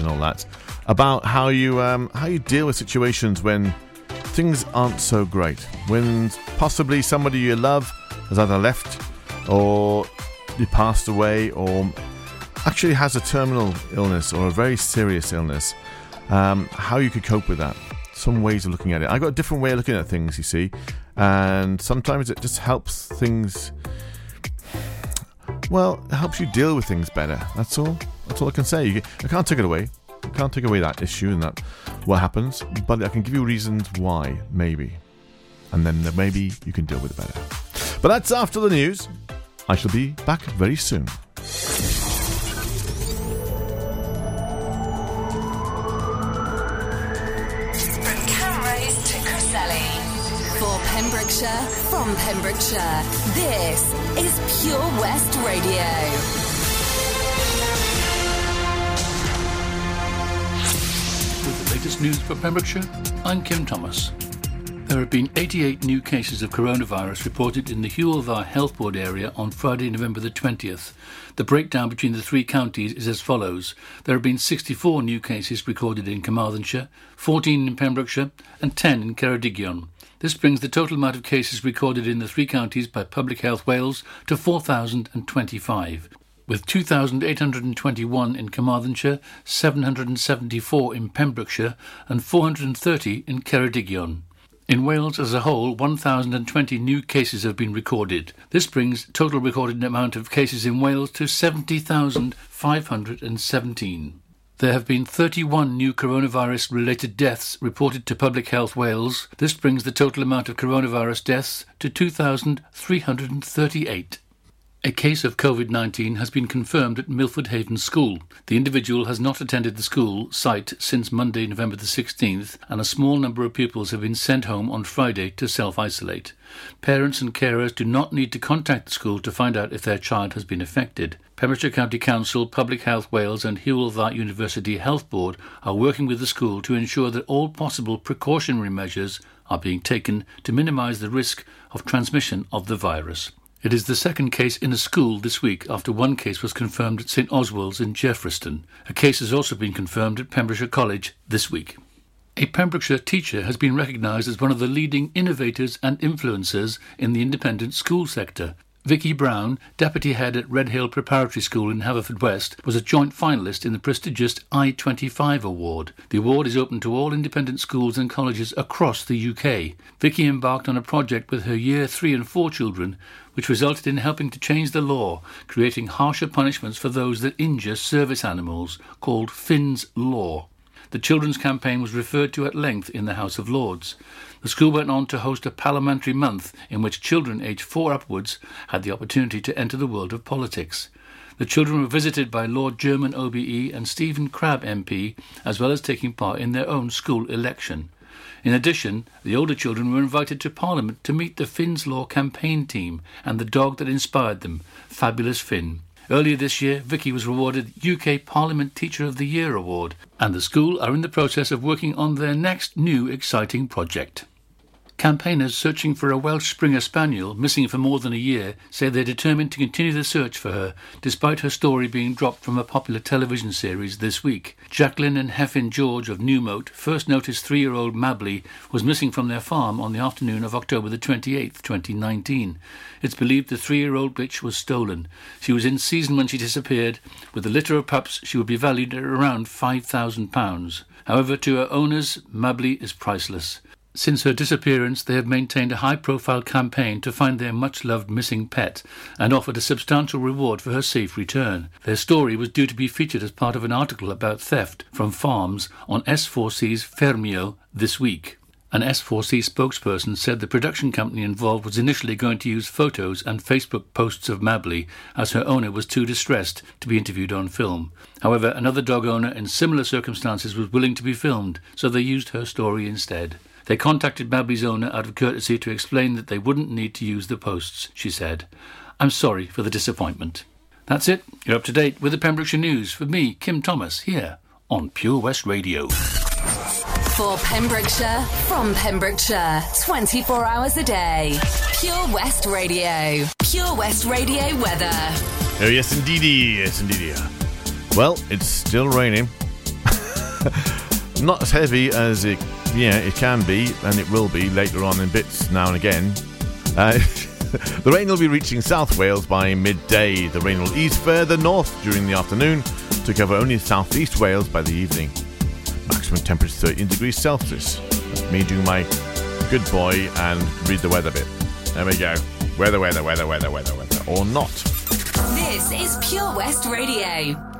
and all that, about how you um, how you deal with situations when things aren't so great, when possibly somebody you love has either left or you passed away or actually has a terminal illness or a very serious illness. Um, how you could cope with that. Some ways of looking at it. I got a different way of looking at things, you see, and sometimes it just helps things. Well, it helps you deal with things better. That's all. That's all I can say. I can't take it away. I can't take away that issue and that what happens, but I can give you reasons why, maybe, and then maybe you can deal with it better. But that's after the news. I shall be back very soon. From Pembrokeshire, this is Pure West Radio. Latest news for Pembrokeshire, I'm Kim Thomas. There have been 88 new cases of coronavirus reported in the Dda Health Board area on Friday, November the 20th. The breakdown between the three counties is as follows. There have been 64 new cases recorded in Carmarthenshire, 14 in Pembrokeshire, and 10 in Ceredigion. This brings the total amount of cases recorded in the three counties by Public Health Wales to 4,025 with 2,821 in Carmarthenshire, 774 in Pembrokeshire, and 430 in Ceredigion. In Wales as a whole, 1,020 new cases have been recorded. This brings total recorded amount of cases in Wales to 70,517. There have been 31 new coronavirus related deaths reported to Public Health Wales. This brings the total amount of coronavirus deaths to 2,338. A case of COVID 19 has been confirmed at Milford Haven School. The individual has not attended the school site since Monday, November the 16th, and a small number of pupils have been sent home on Friday to self isolate. Parents and carers do not need to contact the school to find out if their child has been affected. Pembrokeshire County Council, Public Health Wales, and Dda University Health Board are working with the school to ensure that all possible precautionary measures are being taken to minimise the risk of transmission of the virus. It is the second case in a school this week after one case was confirmed at St Oswald's in Jeffreyston. A case has also been confirmed at Pembrokeshire College this week. A Pembrokeshire teacher has been recognised as one of the leading innovators and influencers in the independent school sector. Vicky Brown, deputy head at Red Hill Preparatory School in Haverfordwest, was a joint finalist in the prestigious I25 award. The award is open to all independent schools and colleges across the UK. Vicky embarked on a project with her year 3 and 4 children which resulted in helping to change the law, creating harsher punishments for those that injure service animals, called Finn's Law. The children's campaign was referred to at length in the House of Lords. The school went on to host a parliamentary month in which children aged four upwards had the opportunity to enter the world of politics. The children were visited by Lord German OBE and Stephen Crabb MP, as well as taking part in their own school election. In addition, the older children were invited to Parliament to meet the Finn's Law campaign team and the dog that inspired them, Fabulous Finn. Earlier this year, Vicky was awarded UK Parliament Teacher of the Year award, and the school are in the process of working on their next new exciting project. Campaigners searching for a Welsh Springer Spaniel, missing for more than a year, say they're determined to continue the search for her, despite her story being dropped from a popular television series this week. Jacqueline and Heffin George of Newmoat first noticed three year old Mabley was missing from their farm on the afternoon of October the 28th, 2019. It's believed the three year old bitch was stolen. She was in season when she disappeared. With a litter of pups, she would be valued at around £5,000. However, to her owners, Mabley is priceless. Since her disappearance, they have maintained a high profile campaign to find their much loved missing pet and offered a substantial reward for her safe return. Their story was due to be featured as part of an article about theft from farms on S4C's Ffermio this week. An S4C spokesperson said the production company involved was initially going to use photos and Facebook posts of Mabley as her owner was too distressed to be interviewed on film. However, another dog owner in similar circumstances was willing to be filmed, so they used her story instead. They contacted Mabley's owner out of courtesy to explain that they wouldn't need to use the posts, she said. I'm sorry for the disappointment. That's it. You're up to date with the Pembrokeshire News for me, Kim Thomas, here on Pure West Radio. For Pembrokeshire, from Pembrokeshire, 24 hours a day. Pure West Radio. Pure West Radio weather. Oh, yes, indeedy. Yes, indeedy. Well, it's still raining. Not as heavy as it, yeah, it can be, and it will be later on in bits now and again. Uh, the rain will be reaching South Wales by midday. The rain will ease further north during the afternoon to cover only southeast Wales by the evening. Maximum temperature 13 degrees Celsius. Me do my good boy and read the weather bit. There we go. Weather, weather, weather, weather, weather, weather, or not. This is Pure West Radio.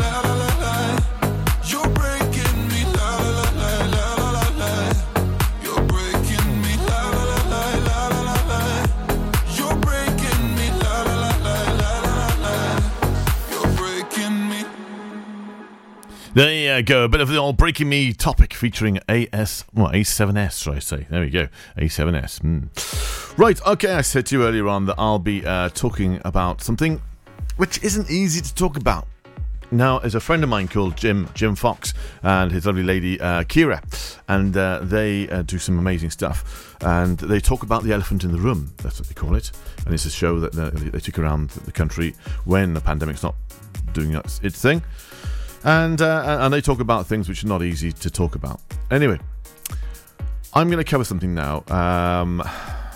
There you go, a bit of the old breaking me topic featuring AS, well, A7S, should I say? There we go, A7S. Mm. Right, okay, I said to you earlier on that I'll be uh, talking about something which isn't easy to talk about. Now, there's a friend of mine called Jim Jim Fox and his lovely lady uh, Kira, and uh, they uh, do some amazing stuff. And they talk about the elephant in the room. That's what they call it. And it's a show that uh, they took around the country when the pandemic's not doing its thing and uh, and they talk about things which are not easy to talk about. Anyway, I'm going to cover something now, um,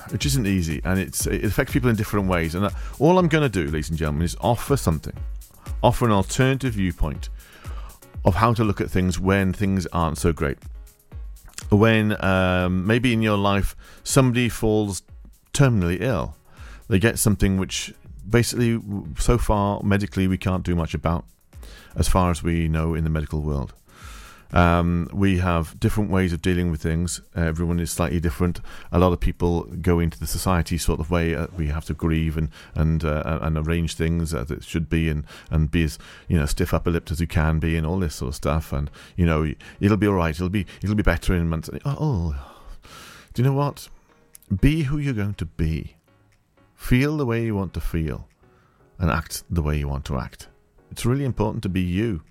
which isn't easy, and it's it affects people in different ways. And uh, all I'm going to do, ladies and gentlemen, is offer something, offer an alternative viewpoint of how to look at things when things aren't so great. When um, maybe in your life somebody falls terminally ill, they get something which basically, so far medically, we can't do much about as far as we know in the medical world. Um, we have different ways of dealing with things. Everyone is slightly different. A lot of people go into the society sort of way. Uh, we have to grieve and and uh, and arrange things as it should be, and and be as you know stiff upper lipped as you can be, and all this sort of stuff. And you know it'll be all right. It'll be it'll be better in months. Oh, do you know what? Be who you're going to be. Feel the way you want to feel, and act the way you want to act. It's really important to be you.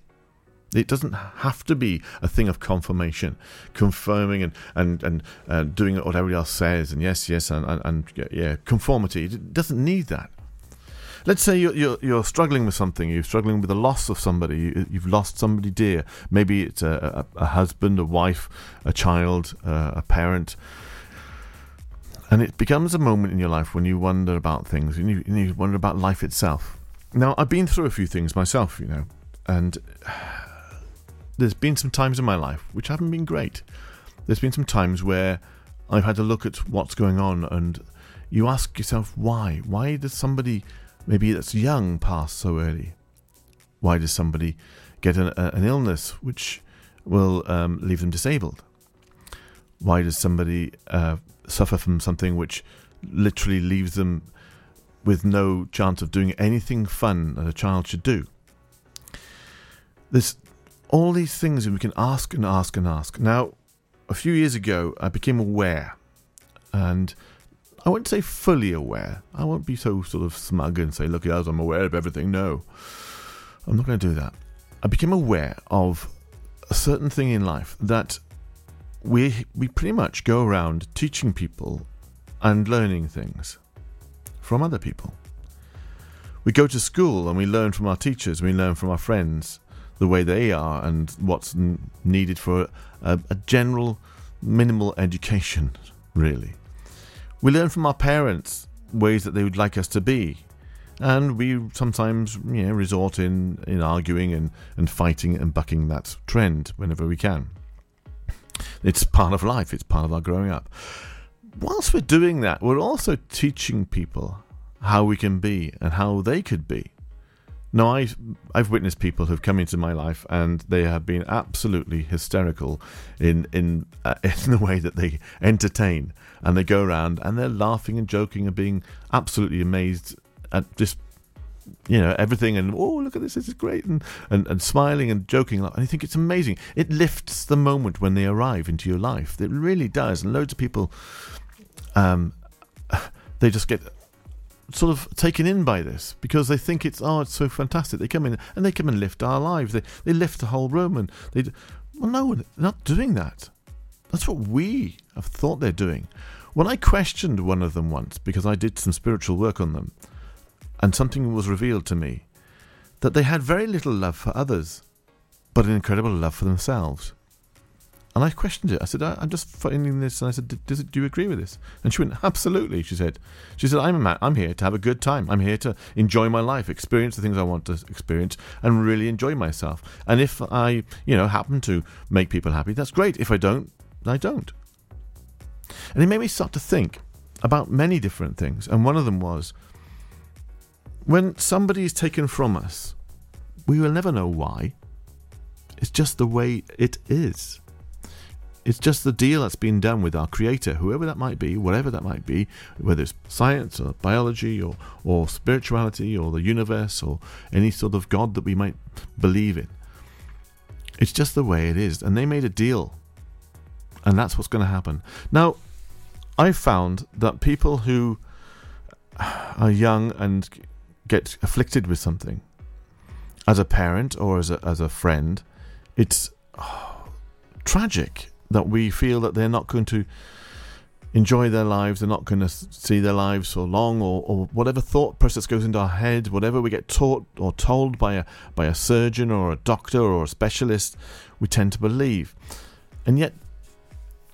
It doesn't have to be a thing of confirmation, confirming and and and uh, doing what everybody else says, and yes, yes, and, and, and yeah, conformity. It doesn't need that. Let's say you're, you're, you're struggling with something. You're struggling with the loss of somebody. You, you've lost somebody dear. Maybe it's a, a, a husband, a wife, a child, uh, a parent. And it becomes a moment in your life when you wonder about things and you, and you wonder about life itself. Now, I've been through a few things myself, you know, and there's been some times in my life which haven't been great. There's been some times where I've had to look at what's going on and you ask yourself why? Why does somebody, maybe that's young, pass so early? Why does somebody get an, an illness which will um, leave them disabled? Why does somebody uh, suffer from something which literally leaves them with no chance of doing anything fun that a child should do? There's all these things that we can ask and ask and ask. Now, a few years ago, I became aware, and I won't say fully aware. I won't be so sort of smug and say, look, yes, I'm aware of everything. No, I'm not going to do that. I became aware of a certain thing in life that we we pretty much go around teaching people and learning things from other people. We go to school and we learn from our teachers, we learn from our friends the way they are and what's needed for a, a general minimal education, really. We learn from our parents ways that they would like us to be. And we sometimes you know, resort in, in arguing and, and fighting and bucking that trend whenever we can. It's part of life, it's part of our growing up. Whilst we're doing that, we're also teaching people how we can be and how they could be. Now, I've, I've witnessed people who've come into my life and they have been absolutely hysterical in in uh, in the way that they entertain, and they go around and they're laughing and joking and being absolutely amazed at just you know everything and oh look at this this is great and, and and smiling and joking. And I think it's amazing. It lifts the moment when they arrive into your life. It really does. And loads of people um they just get sort of taken in by this because they think it's oh it's so fantastic. They come in and they come and lift our lives. They they lift the whole room and they well no they're not doing that. That's what we have thought they're doing. When I questioned one of them once because I did some spiritual work on them, and something was revealed to me that they had very little love for others, but an incredible love for themselves. And I questioned it. I said, I, am just finding this. And I said, Does it, do you agree with this? And she went, Absolutely. She said, She said, I'm a man. I'm here to have a good time. I'm here to enjoy my life, experience the things I want to experience, and really enjoy myself. And if I, you know, happen to make people happy, that's great. If I don't, I don't. And it made me start to think about many different things. And one of them was when somebody is taken from us, we will never know why. It's just the way it is. It's just the deal that's been done with our creator, whoever that might be, whatever that might be, whether it's science or biology or, or spirituality or the universe or any sort of God that we might believe in. It's just the way it is. And they made a deal. And that's what's going to happen. Now, I found that people who are young and get afflicted with something, as a parent or as a, as a friend, it's oh, tragic that we feel that they're not going to enjoy their lives, they're not going to see their lives for long, or, or whatever thought process goes into our head, whatever we get taught or told by a by a surgeon or a doctor or a specialist, we tend to believe. And yet,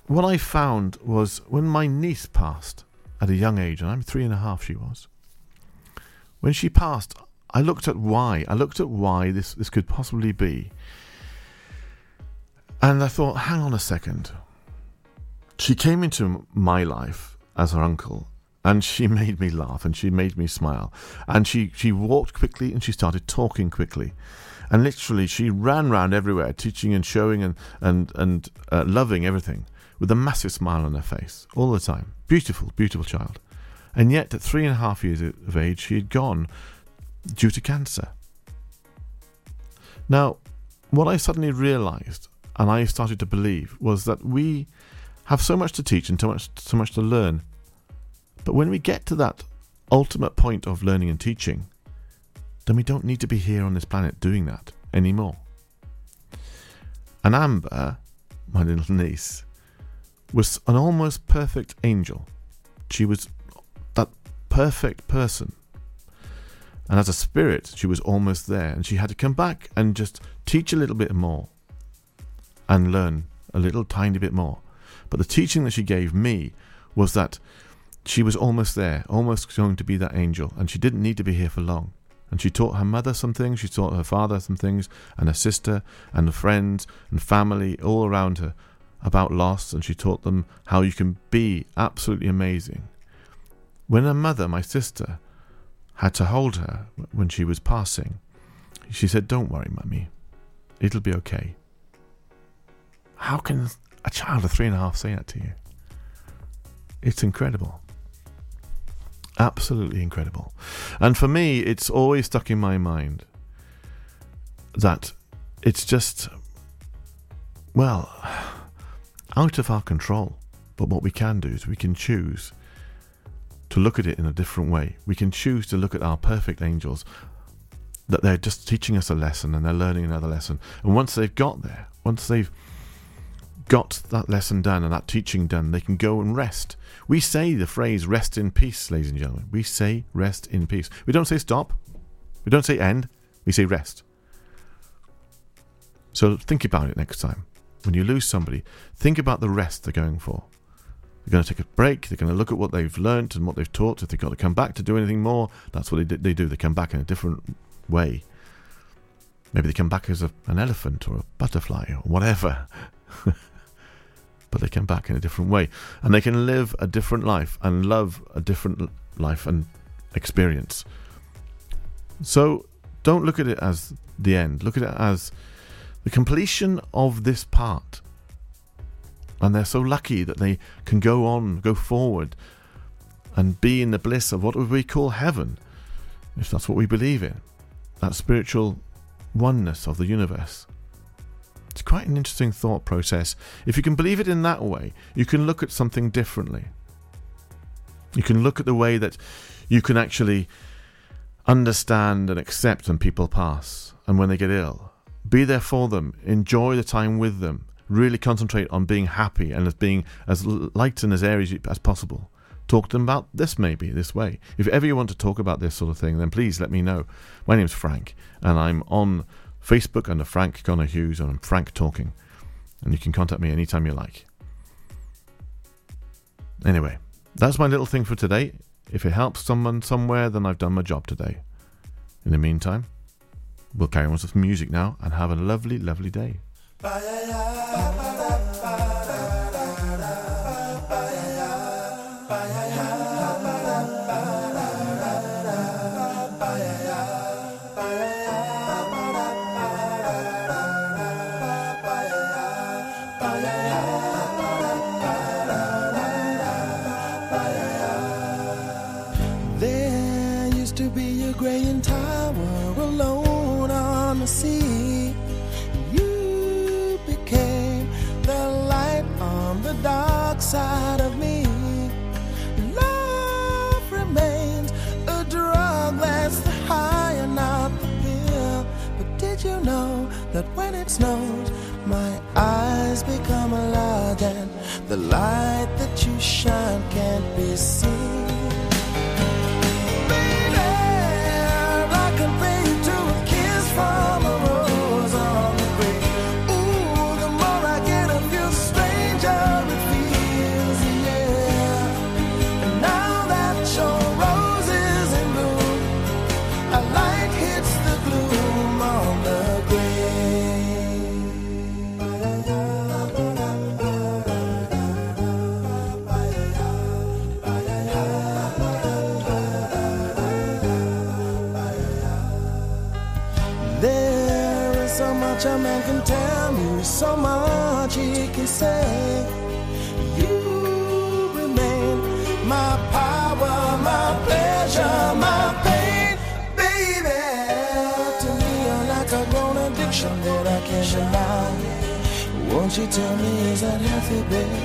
what I found was when my niece passed at a young age, and I'm three and a half, she was. When she passed, I looked at why. I looked at why this, this could possibly be. And I thought, hang on a second. She came into my life as her uncle, and she made me laugh and she made me smile. And she, she walked quickly and she started talking quickly. And literally, she ran round everywhere, teaching and showing and, and, and uh, loving everything with a massive smile on her face all the time. Beautiful, beautiful child. And yet, at three and a half years of age, she had gone due to cancer. Now, what I suddenly realized and I started to believe was that we have so much to teach and so much so much to learn. But when we get to that ultimate point of learning and teaching, then we don't need to be here on this planet doing that anymore. And Amber, my little niece, was an almost perfect angel. She was that perfect person. And as a spirit, she was almost there. And she had to come back and just teach a little bit more and learn a little tiny bit more. But the teaching that she gave me was that she was almost there, almost going to be that angel, and she didn't need to be here for long. And she taught her mother some things, she taught her father some things, and her sister, and her friends, and family all around her about loss, and she taught them how you can be absolutely amazing. When her mother, my sister, had to hold her when she was passing, she said, Don't worry, mummy, it'll be okay. How can a child of three and a half say that to you? It's incredible. Absolutely incredible. And for me, it's always stuck in my mind that it's just, well, out of our control. But what we can do is we can choose to look at it in a different way. We can choose to look at our perfect angels, that they're just teaching us a lesson and they're learning another lesson. And once they've got there, once they've got that lesson done and that teaching done, they can go and rest. We say the phrase rest in peace, ladies and gentlemen. We say rest in peace. We don't say stop. We don't say end. We say rest. So think about it next time. When you lose somebody, think about the rest they're going for. They're going to take a break. They're going to look at what they've learnt and what they've taught. If they've got to come back to do anything more, that's what they, do. They come back in a different way. Maybe they come back as a, an elephant or a butterfly or whatever. but they come back in a different way. And they can live a different life and love a different life and experience. So don't look at it as the end. Look at it as the completion of this part. And they're so lucky that they can go on, go forward, and be in the bliss of what we call heaven, if that's what we believe in. That spiritual oneness of the universe. It's quite an interesting thought process. If you can believe it in that way, you can look at something differently. You can look at the way that you can actually understand and accept when people pass and when they get ill. Be there for them, enjoy the time with them, really concentrate on being happy and as being as light and as airy as possible. Talk to them about this, maybe this way. If ever you want to talk about this sort of thing, then please let me know. My name's Frank, and I'm on Facebook under Frank Connor Hughes, and Frank Talking. And you can contact me anytime you like. Anyway, that's my little thing for today. If it helps someone somewhere, then I've done my job today. In the meantime, we'll carry on with some music now and have a lovely, lovely day. It snows, my eyes become large and the light that you shine can't be seen. You tell me is that healthy, baby?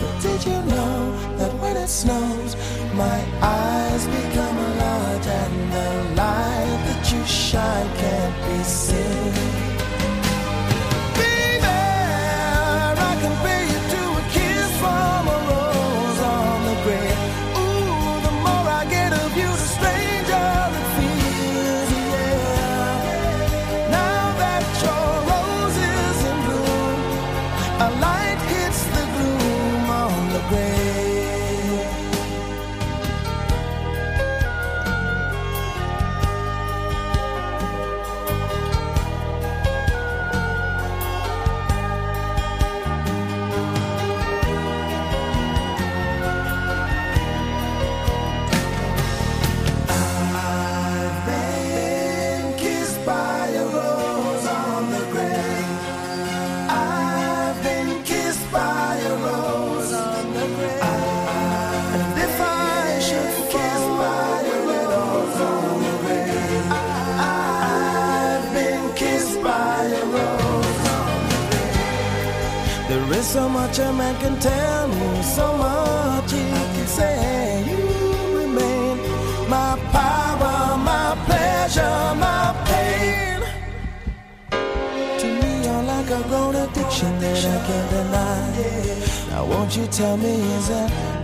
But did you know that when it snows, my eyes become large and the light that you shine can't be seen? There's so much a man can tell me, so much he can say. You remain my power, my pleasure, my pain. To me, you're like a grown addiction that I can't deny. Now, won't you tell me, is that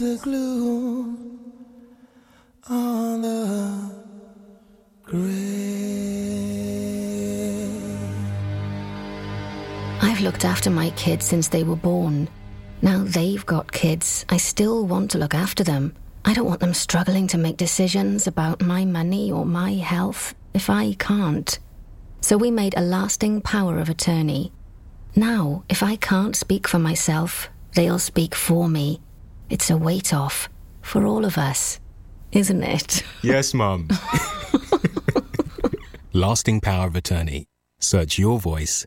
The gloom on the grave. I've looked after my kids since they were born. Now they've got kids. I still want to look after them. I don't want them struggling to make decisions about my money or my health if I can't. So we made a lasting power of attorney. Now, if I can't speak for myself, they'll speak for me. It's a weight off for all of us, isn't it? Yes, Mum. Lasting power of attorney. Search your voice,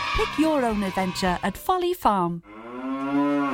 Pick your own adventure at Folly Farm.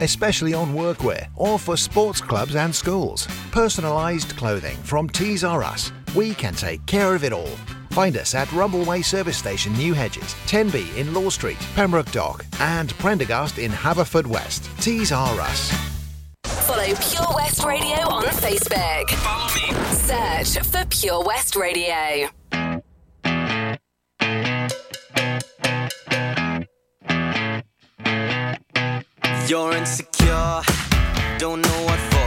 especially on workwear or for sports clubs and schools. Personalised clothing from Tees R Us. We can take care of it all. Find us at Rumbleway Service Station, New Hedges, 10B in Law Street, Pembroke Dock, and Prendergast in Haverfordwest. Tees R Us. Follow Pure West Radio on Facebook. Follow me. Search for Pure West Radio. You're insecure, don't know what for.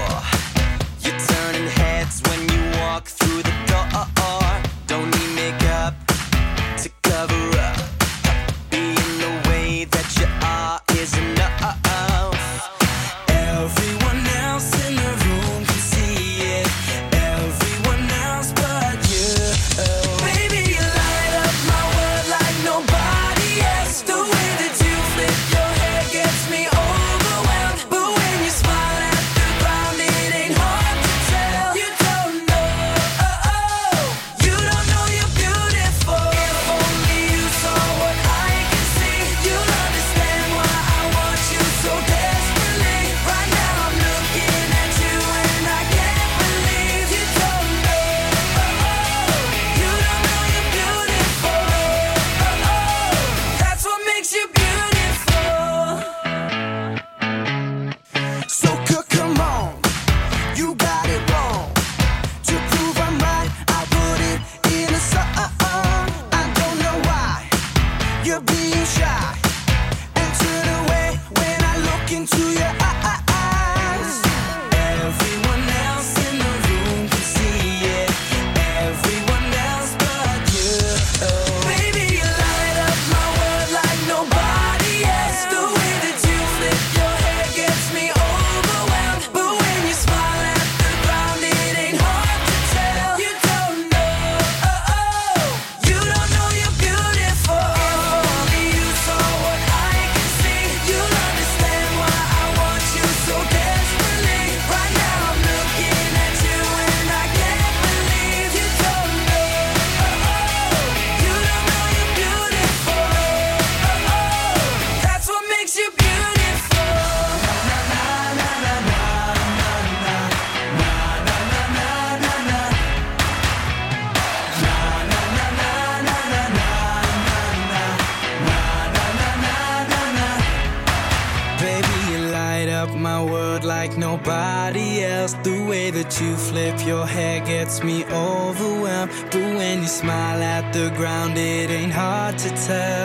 Your hair gets me overwhelmed. But when you smile at the ground, it ain't hard to tell.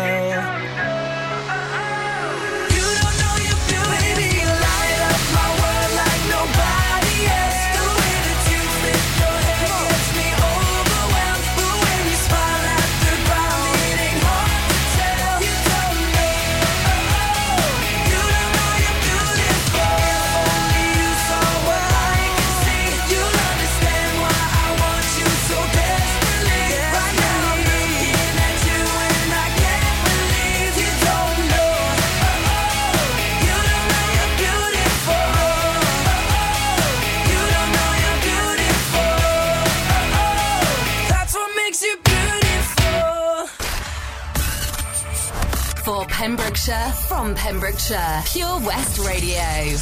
Pembrokeshire, from Pembrokeshire, Pure West Radio.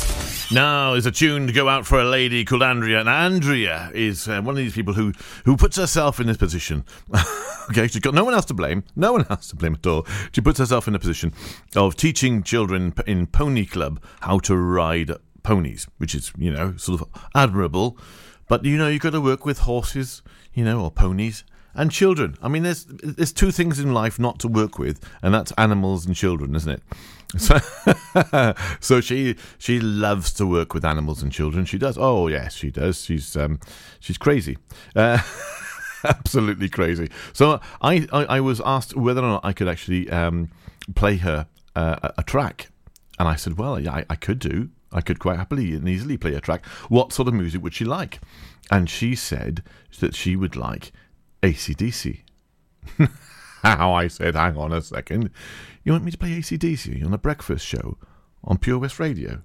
Now is a tune to go out for a lady called Andrea, and Andrea is uh, one of these people who who puts herself in this position. okay, she's got no one else to blame, no one else to blame at all. She puts herself in a position of teaching children in Pony Club how to ride ponies, which is you know sort of admirable. But you know you've got to work with horses, you know, or ponies. And children. I mean, there's there's two things in life not to work with, and that's animals and children, isn't it? So, so she she loves to work with animals and children. She does. Oh yes, she does. She's um she's crazy. Uh, absolutely crazy. So I, I, I was asked whether or not I could actually um, play her uh, a- track, and I said, well, yeah, I, I could do. I could quite happily and easily play a track. What sort of music would she like? And she said that she would like ACDC. How I said, hang on a second. You want me to play ACDC on a breakfast show on Pure West Radio?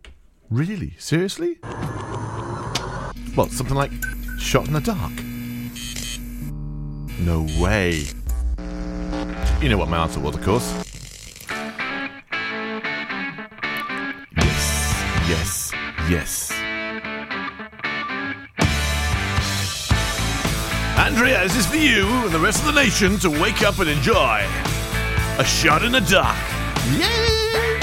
Really? Seriously? What, something like Shot in the Dark? No way. You know what my answer was, of course. Yes, yes, yes. Andrea, is this for you and the rest of the nation to wake up and enjoy? A shot in the dark. Yay!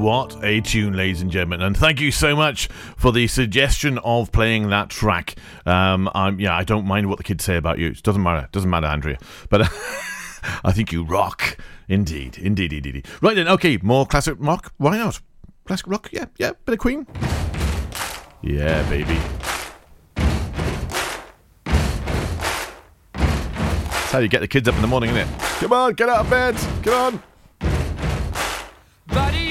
What a tune, ladies and gentlemen. And thank you so much for the suggestion of playing that track. Um, I'm, yeah, I don't mind what the kids say about you. It doesn't matter. It doesn't matter, Andrea. But I think you rock. Indeed. Indeed, indeed. indeed. Right then, okay, more classic rock. Why not? Classic rock? Yeah, yeah. Bit of Queen. Yeah, baby. That's how you get the kids up in the morning, isn't it? Come on, get out of bed. Come on. Buddy,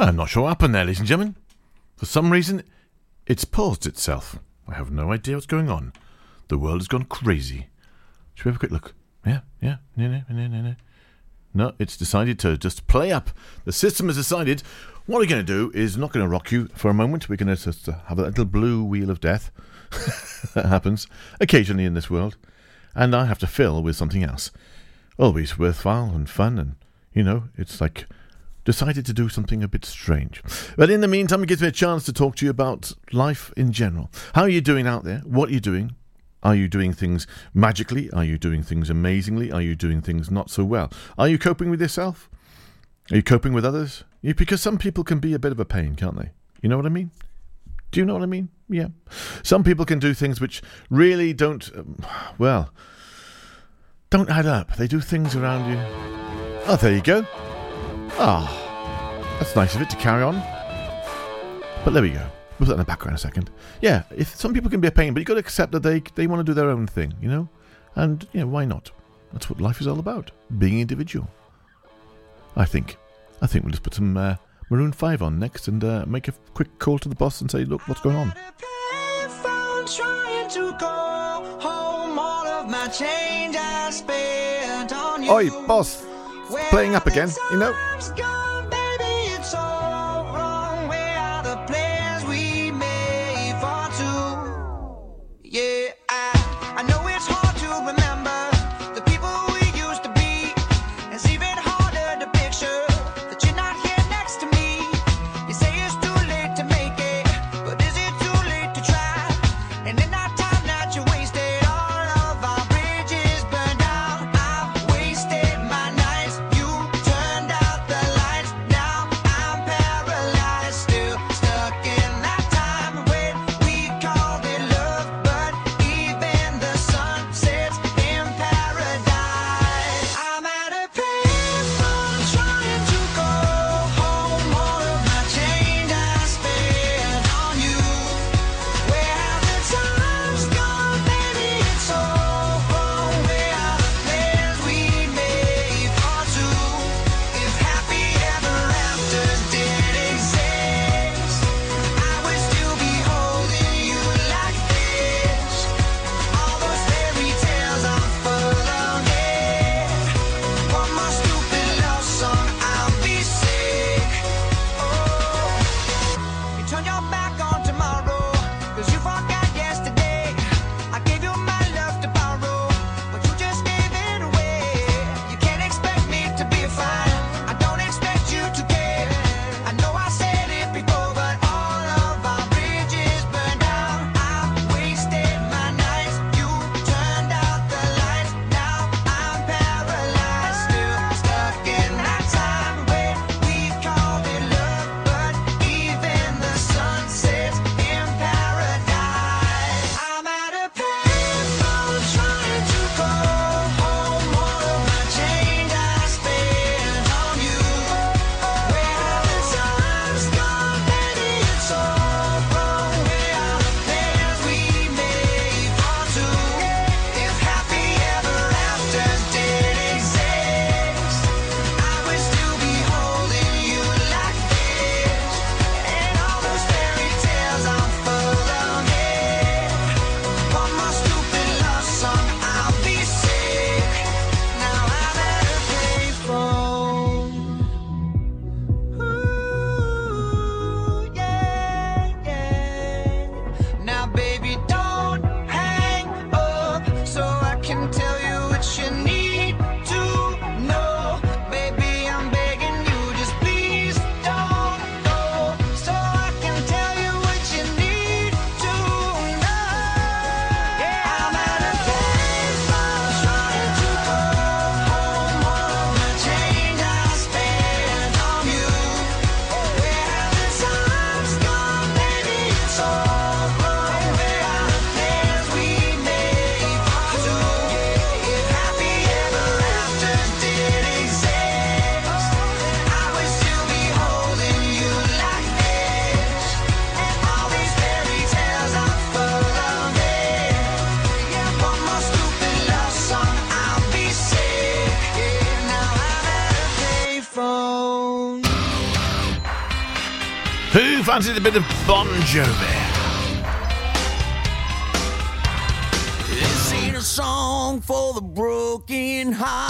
I'm not sure what happened there, ladies and gentlemen. For some reason, it's paused itself. I have no idea what's going on. The world has gone crazy. Should we have a quick look? Yeah, yeah, no, no, no, no, no. No, it's decided to just play up. The system has decided what we're going to do is not going to rock you for a moment. We're going to just uh, have a little blue wheel of death. that happens occasionally in this world. And I have to fill with something else. Always worthwhile and fun, and, you know, it's like decided to do something a bit strange. But in the meantime, it gives me a chance to talk to you about life in general. How are you doing out there? What are you doing? Are you doing things magically? Are you doing things amazingly? Are you doing things not so well? Are you coping with yourself? Are you coping with others? Yeah, because some people can be a bit of a pain, can't they? You know what I mean? Do you know what I mean? Yeah. Some people can do things which really don't, um, well, don't add up. They do things around you. Oh, there you go. Ah, that's nice of it to carry on. But there we go. We'll put that in the background a second. Yeah, if some people can be a pain, but you've got to accept that they they want to do their own thing, you know? And, yeah, why not? That's what life is all about. Being individual. I think. I think we'll just put some uh, Maroon 5 on next and uh, make a quick call to the boss and say, look, what's going on? you. Oi, boss. Playing up again, you know? Who fancies a bit of Bon Jovi? This ain't a song for the broken hearted.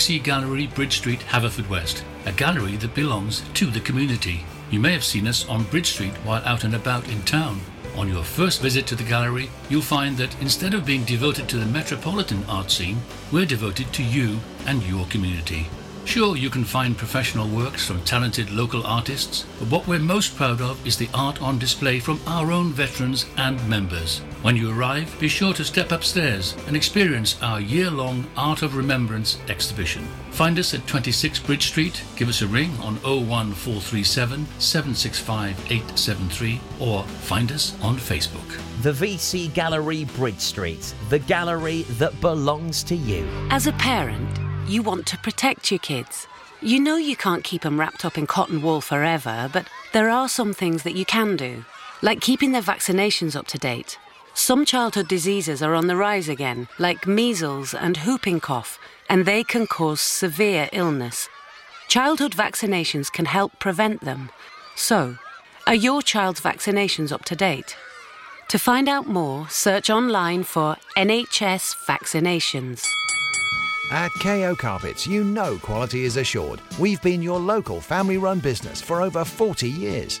To Gallery, Bridge Street, Haverfordwest, a gallery that belongs to the community. You may have seen us on Bridge Street while out and about in town. On your first visit to the gallery, you'll find that instead of being devoted to the metropolitan art scene, we're devoted to you and your community. Sure, you can find professional works from talented local artists, but what we're most proud of is the art on display from our own veterans and members. When you arrive, be sure to step upstairs and experience our year long Art of Remembrance exhibition. Find us at 26 Bridge Street, give us a ring on 01437 765 873, or find us on Facebook. The VC Gallery, Bridge Street, the gallery that belongs to you. As a parent, you want to protect your kids. You know you can't keep them wrapped up in cotton wool forever, but there are some things that you can do, like keeping their vaccinations up to date. Some childhood diseases are on the rise again, like measles and whooping cough, and they can cause severe illness. Childhood vaccinations can help prevent them. So, are your child's vaccinations up to date? To find out more, search online for NHS vaccinations. At KO Carpets, you know quality is assured. We've been your local family run business for over 40 years.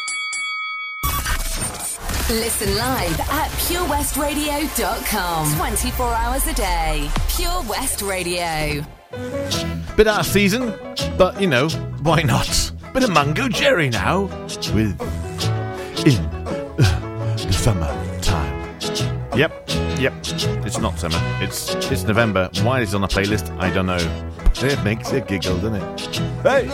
Listen live at purewestradio.com. 24 hours a day. Pure West Radio. Bit out of season, but you know, why not? Bit of Mungo Jerry now with In uh, the Summer Time. Yep, yep, it's not summer. It's it's November. Why is it on a playlist? I don't know. It makes you giggle, doesn't it? Hey!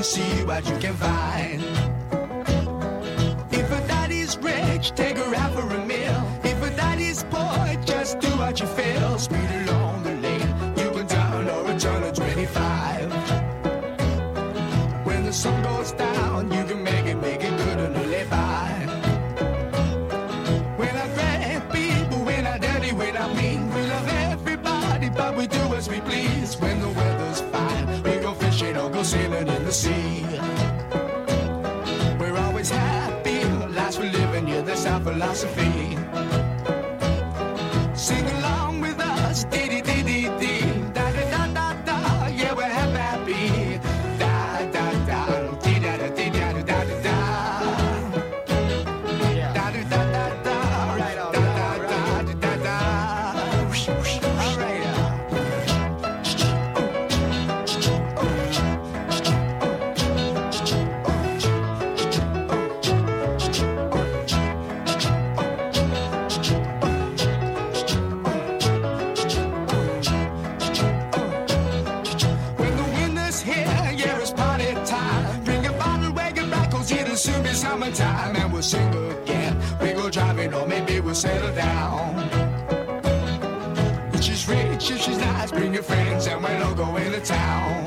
And see what you can find. If a daddy's rich, take her out for a meal. If a daddy's poor, just do what you feel. Speed along the lane, you can down or a of 25. When the sun goes down, you can make it, make it good and live by. When I grab people, when I dirty, when I mean, we love everybody, but we do as we please. When the weather's fine, we go fishing or go sailing in the sea. We're always happy, lives we live in, yeah, that's our philosophy. Settle down. If she's rich, if she's nice, bring your friends, and we'll all go into town.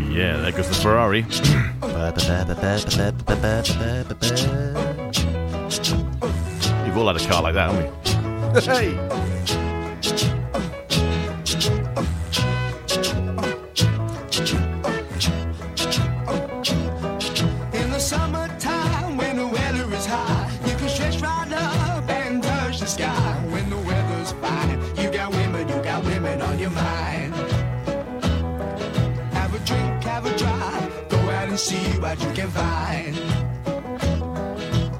Yeah, there goes the Ferrari. You've all had a car like that, haven't we? Hey! Got women, you got women on your mind. Have a drink, have a drive, go out and see what you can find.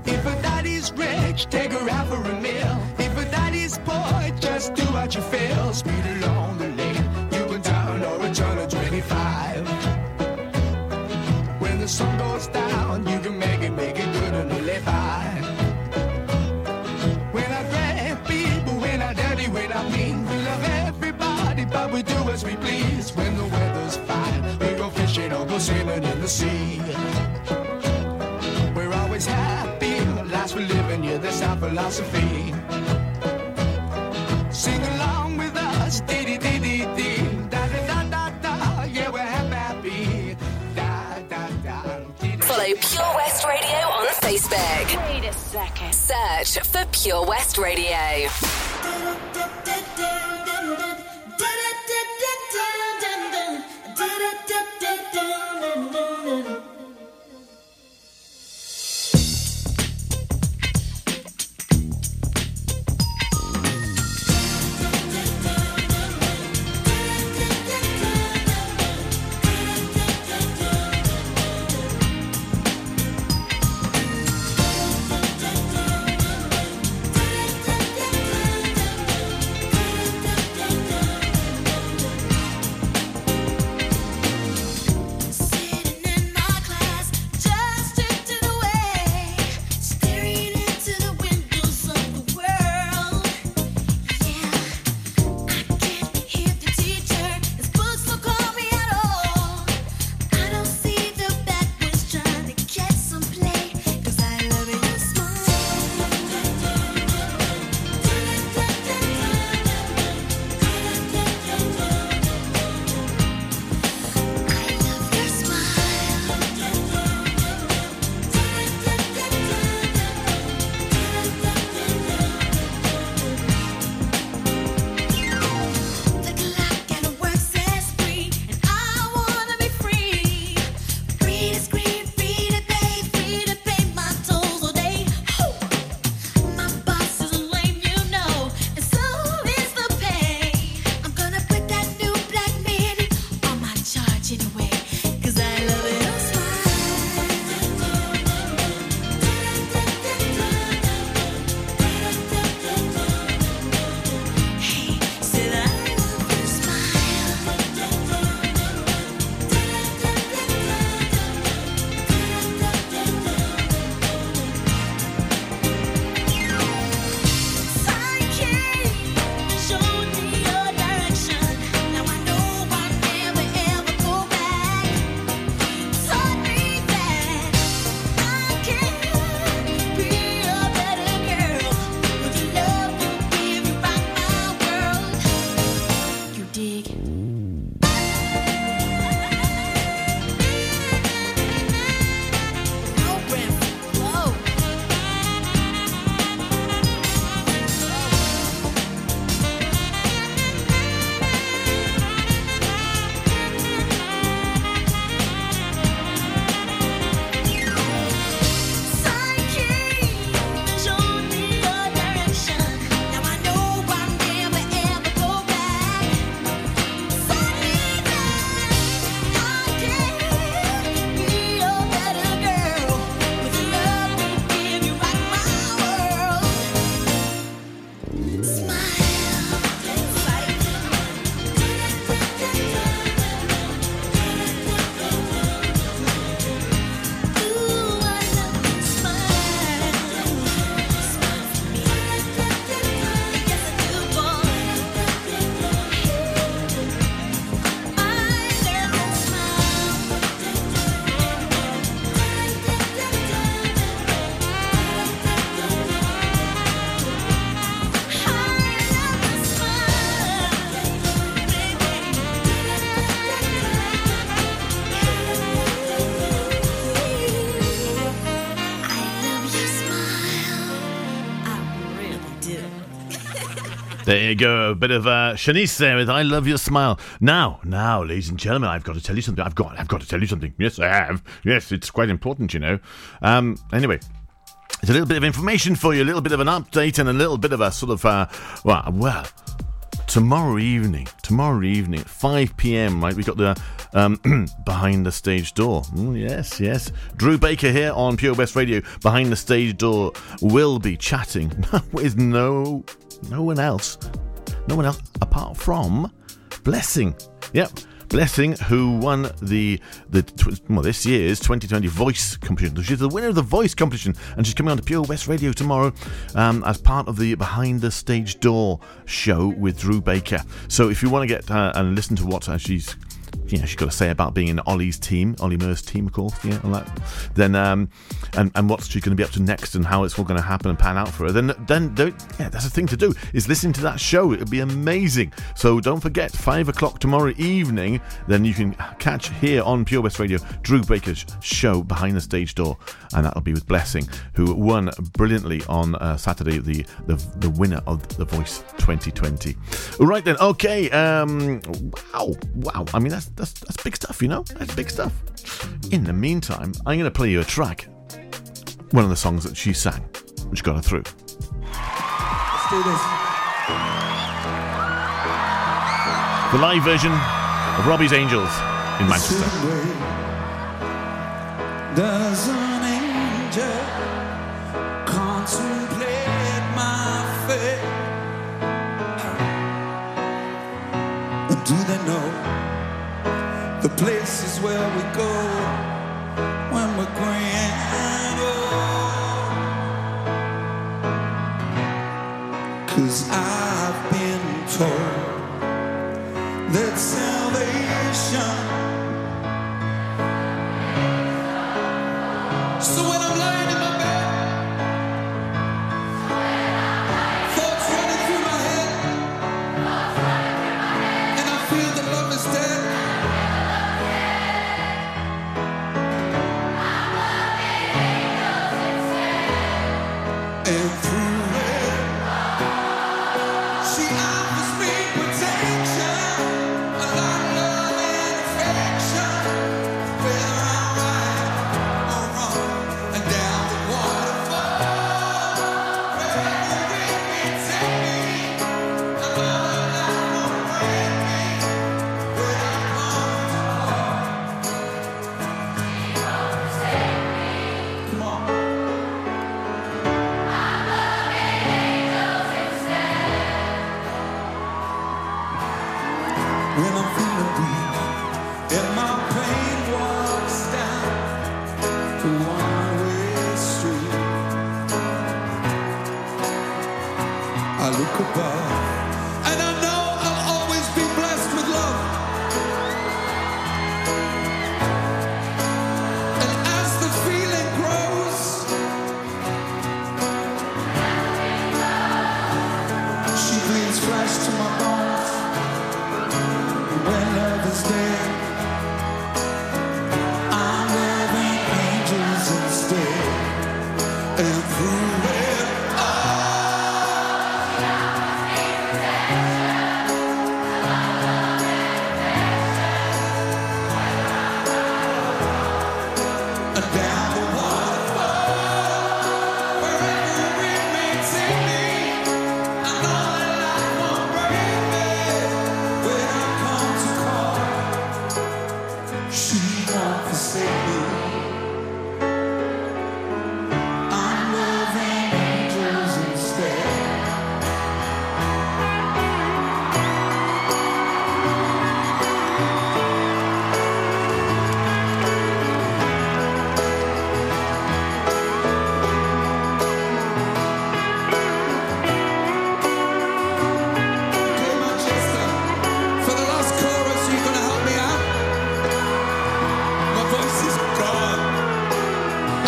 If a daddy's rich, take her out for a meal. If a daddy's poor, just do what you feel. Speed along the lane, you can down or a turn of 25. When the sun goes down, we do as we please. When the weather's fine, we go fishing or go sailing in the sea. We're always happy, lives we live in, yeah, that's our philosophy. Sing along with us, dee dee dee dee dee, da da da da da, yeah, we're happy. Da da da. Follow Pure West Radio on Facebook. Wait a second. Search for Pure West Radio. Da you go. A bit of uh, Shanice there with "I Love Your Smile." Now, now, ladies and gentlemen, I've got to tell you something. I've got, I've got to tell you something. Yes, I have. Yes, it's quite important, you know. Um, anyway, it's a little bit of information for you, a little bit of an update, and a little bit of a sort of, uh, well, well, tomorrow evening, tomorrow evening at 5 p.m., right, we've got the um, behind the stage door. Mm, yes, yes. Drew Baker here on Pure West Radio. Behind the stage door will be chatting with no, no one else, no one else apart from Blessing. Yep. Blessing, who won the the well this year's 2020 Voice competition. She's the winner of the Voice competition, and she's coming on to Pure West Radio tomorrow um, as part of the Behind the Stage Door show with Drew Baker. So if you want to get uh, and listen to what uh, she's you know, she's got to say about being in Olly's team, Olly Murs' team, of course, yeah, all that. Then, um, and and what she's going to be up to next, and how it's all going to happen and pan out for her. Then, then, yeah, that's the thing to do is listen to that show. It'll be amazing. So don't forget, five o'clock tomorrow evening. Then you can catch here on Pure West Radio Drew Baker's show behind the stage door, and that'll be with Blessing, who won brilliantly on uh, Saturday, the, the the winner of the Voice 2020. Right then, okay. Um, wow, wow. I mean, that's that's that's big stuff, you know. That's big stuff. In the meantime, I'm going to play you a track, one of the songs that she sang, which got her through. Let's do this. The live version of Robbie's Angels in Manchester. Does an angel contemplate my fate? Or do they know the places where we go when we're grand Cause I've been told that salvation So when I'm lying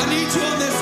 I need you on this.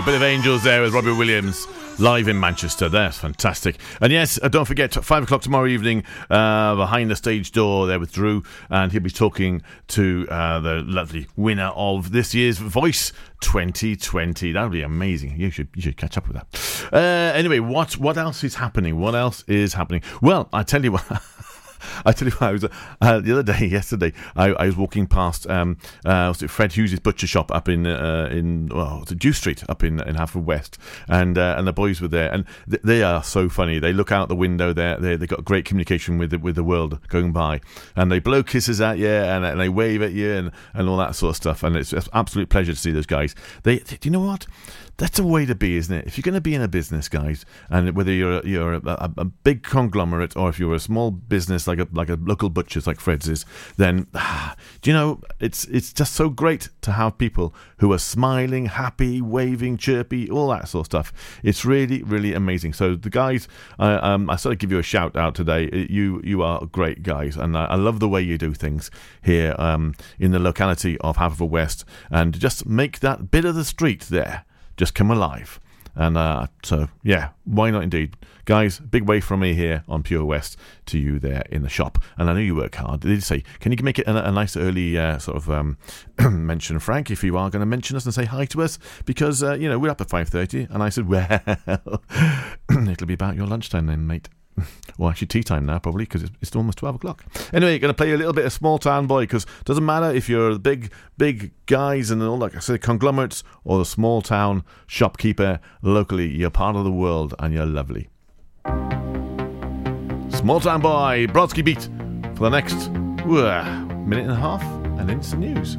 A bit of angels there with Robbie Williams live in Manchester. That's fantastic. And yes, uh, don't forget, five o'clock tomorrow evening, uh, behind the stage door there with Drew, and he'll be talking to uh, the lovely winner of this year's Voice 2020. That'll be amazing. You should you should catch up with that. Uh, anyway, what what else is happening? What else is happening? Well, I tell you what. I tell you what, I was uh, the other day, yesterday, I, I was walking past um, uh, it Fred Hughes' butcher shop up in uh, in well, it's Dew Street up in in Haverfordwest, and uh, and the boys were there, and th- they are so funny. They look out the window there, they they got great communication with the, with the world going by, and they blow kisses at you, and, and they wave at you, and, and all that sort of stuff, and it's an absolute pleasure to see those guys. They, they do you know what? That's a way to be, isn't it? If you're going to be in a business, guys, and whether you're you're a, a, a, big conglomerate or if you're a small business like a like a local butcher's like Fred's is, then ah, do you know it's it's just so great to have people who are smiling, happy, waving, chirpy, all that sort of stuff. It's really really amazing. So the guys, uh, um, I sort of give you a shout out today. You you are great guys, and I, I love the way you do things here um, in the locality of Haverfordwest, and just make that bit of the street there just come alive. And uh, so, yeah, why not indeed? Guys, big wave from me here on Pure West to you there in the shop. And I know you work hard. Did you say, can you make it a, a nice early uh, sort of um, mention, Frank, if you are going to mention us and say hi to us? Because, uh, you know, we're up at 5.30. And I said, well, it'll be about your lunchtime then, mate well, actually, tea time now, probably, because it's, it's, almost 12 o'clock. Anyway, you're going to play a little bit of Small Town Boy, because it doesn't matter if you're the big, big guys and all, like I said, conglomerates, or the small town shopkeeper locally, you're part of the world and you're lovely. Small Town Boy, Bronski Beat, for the next uh, minute and a half, and then some news.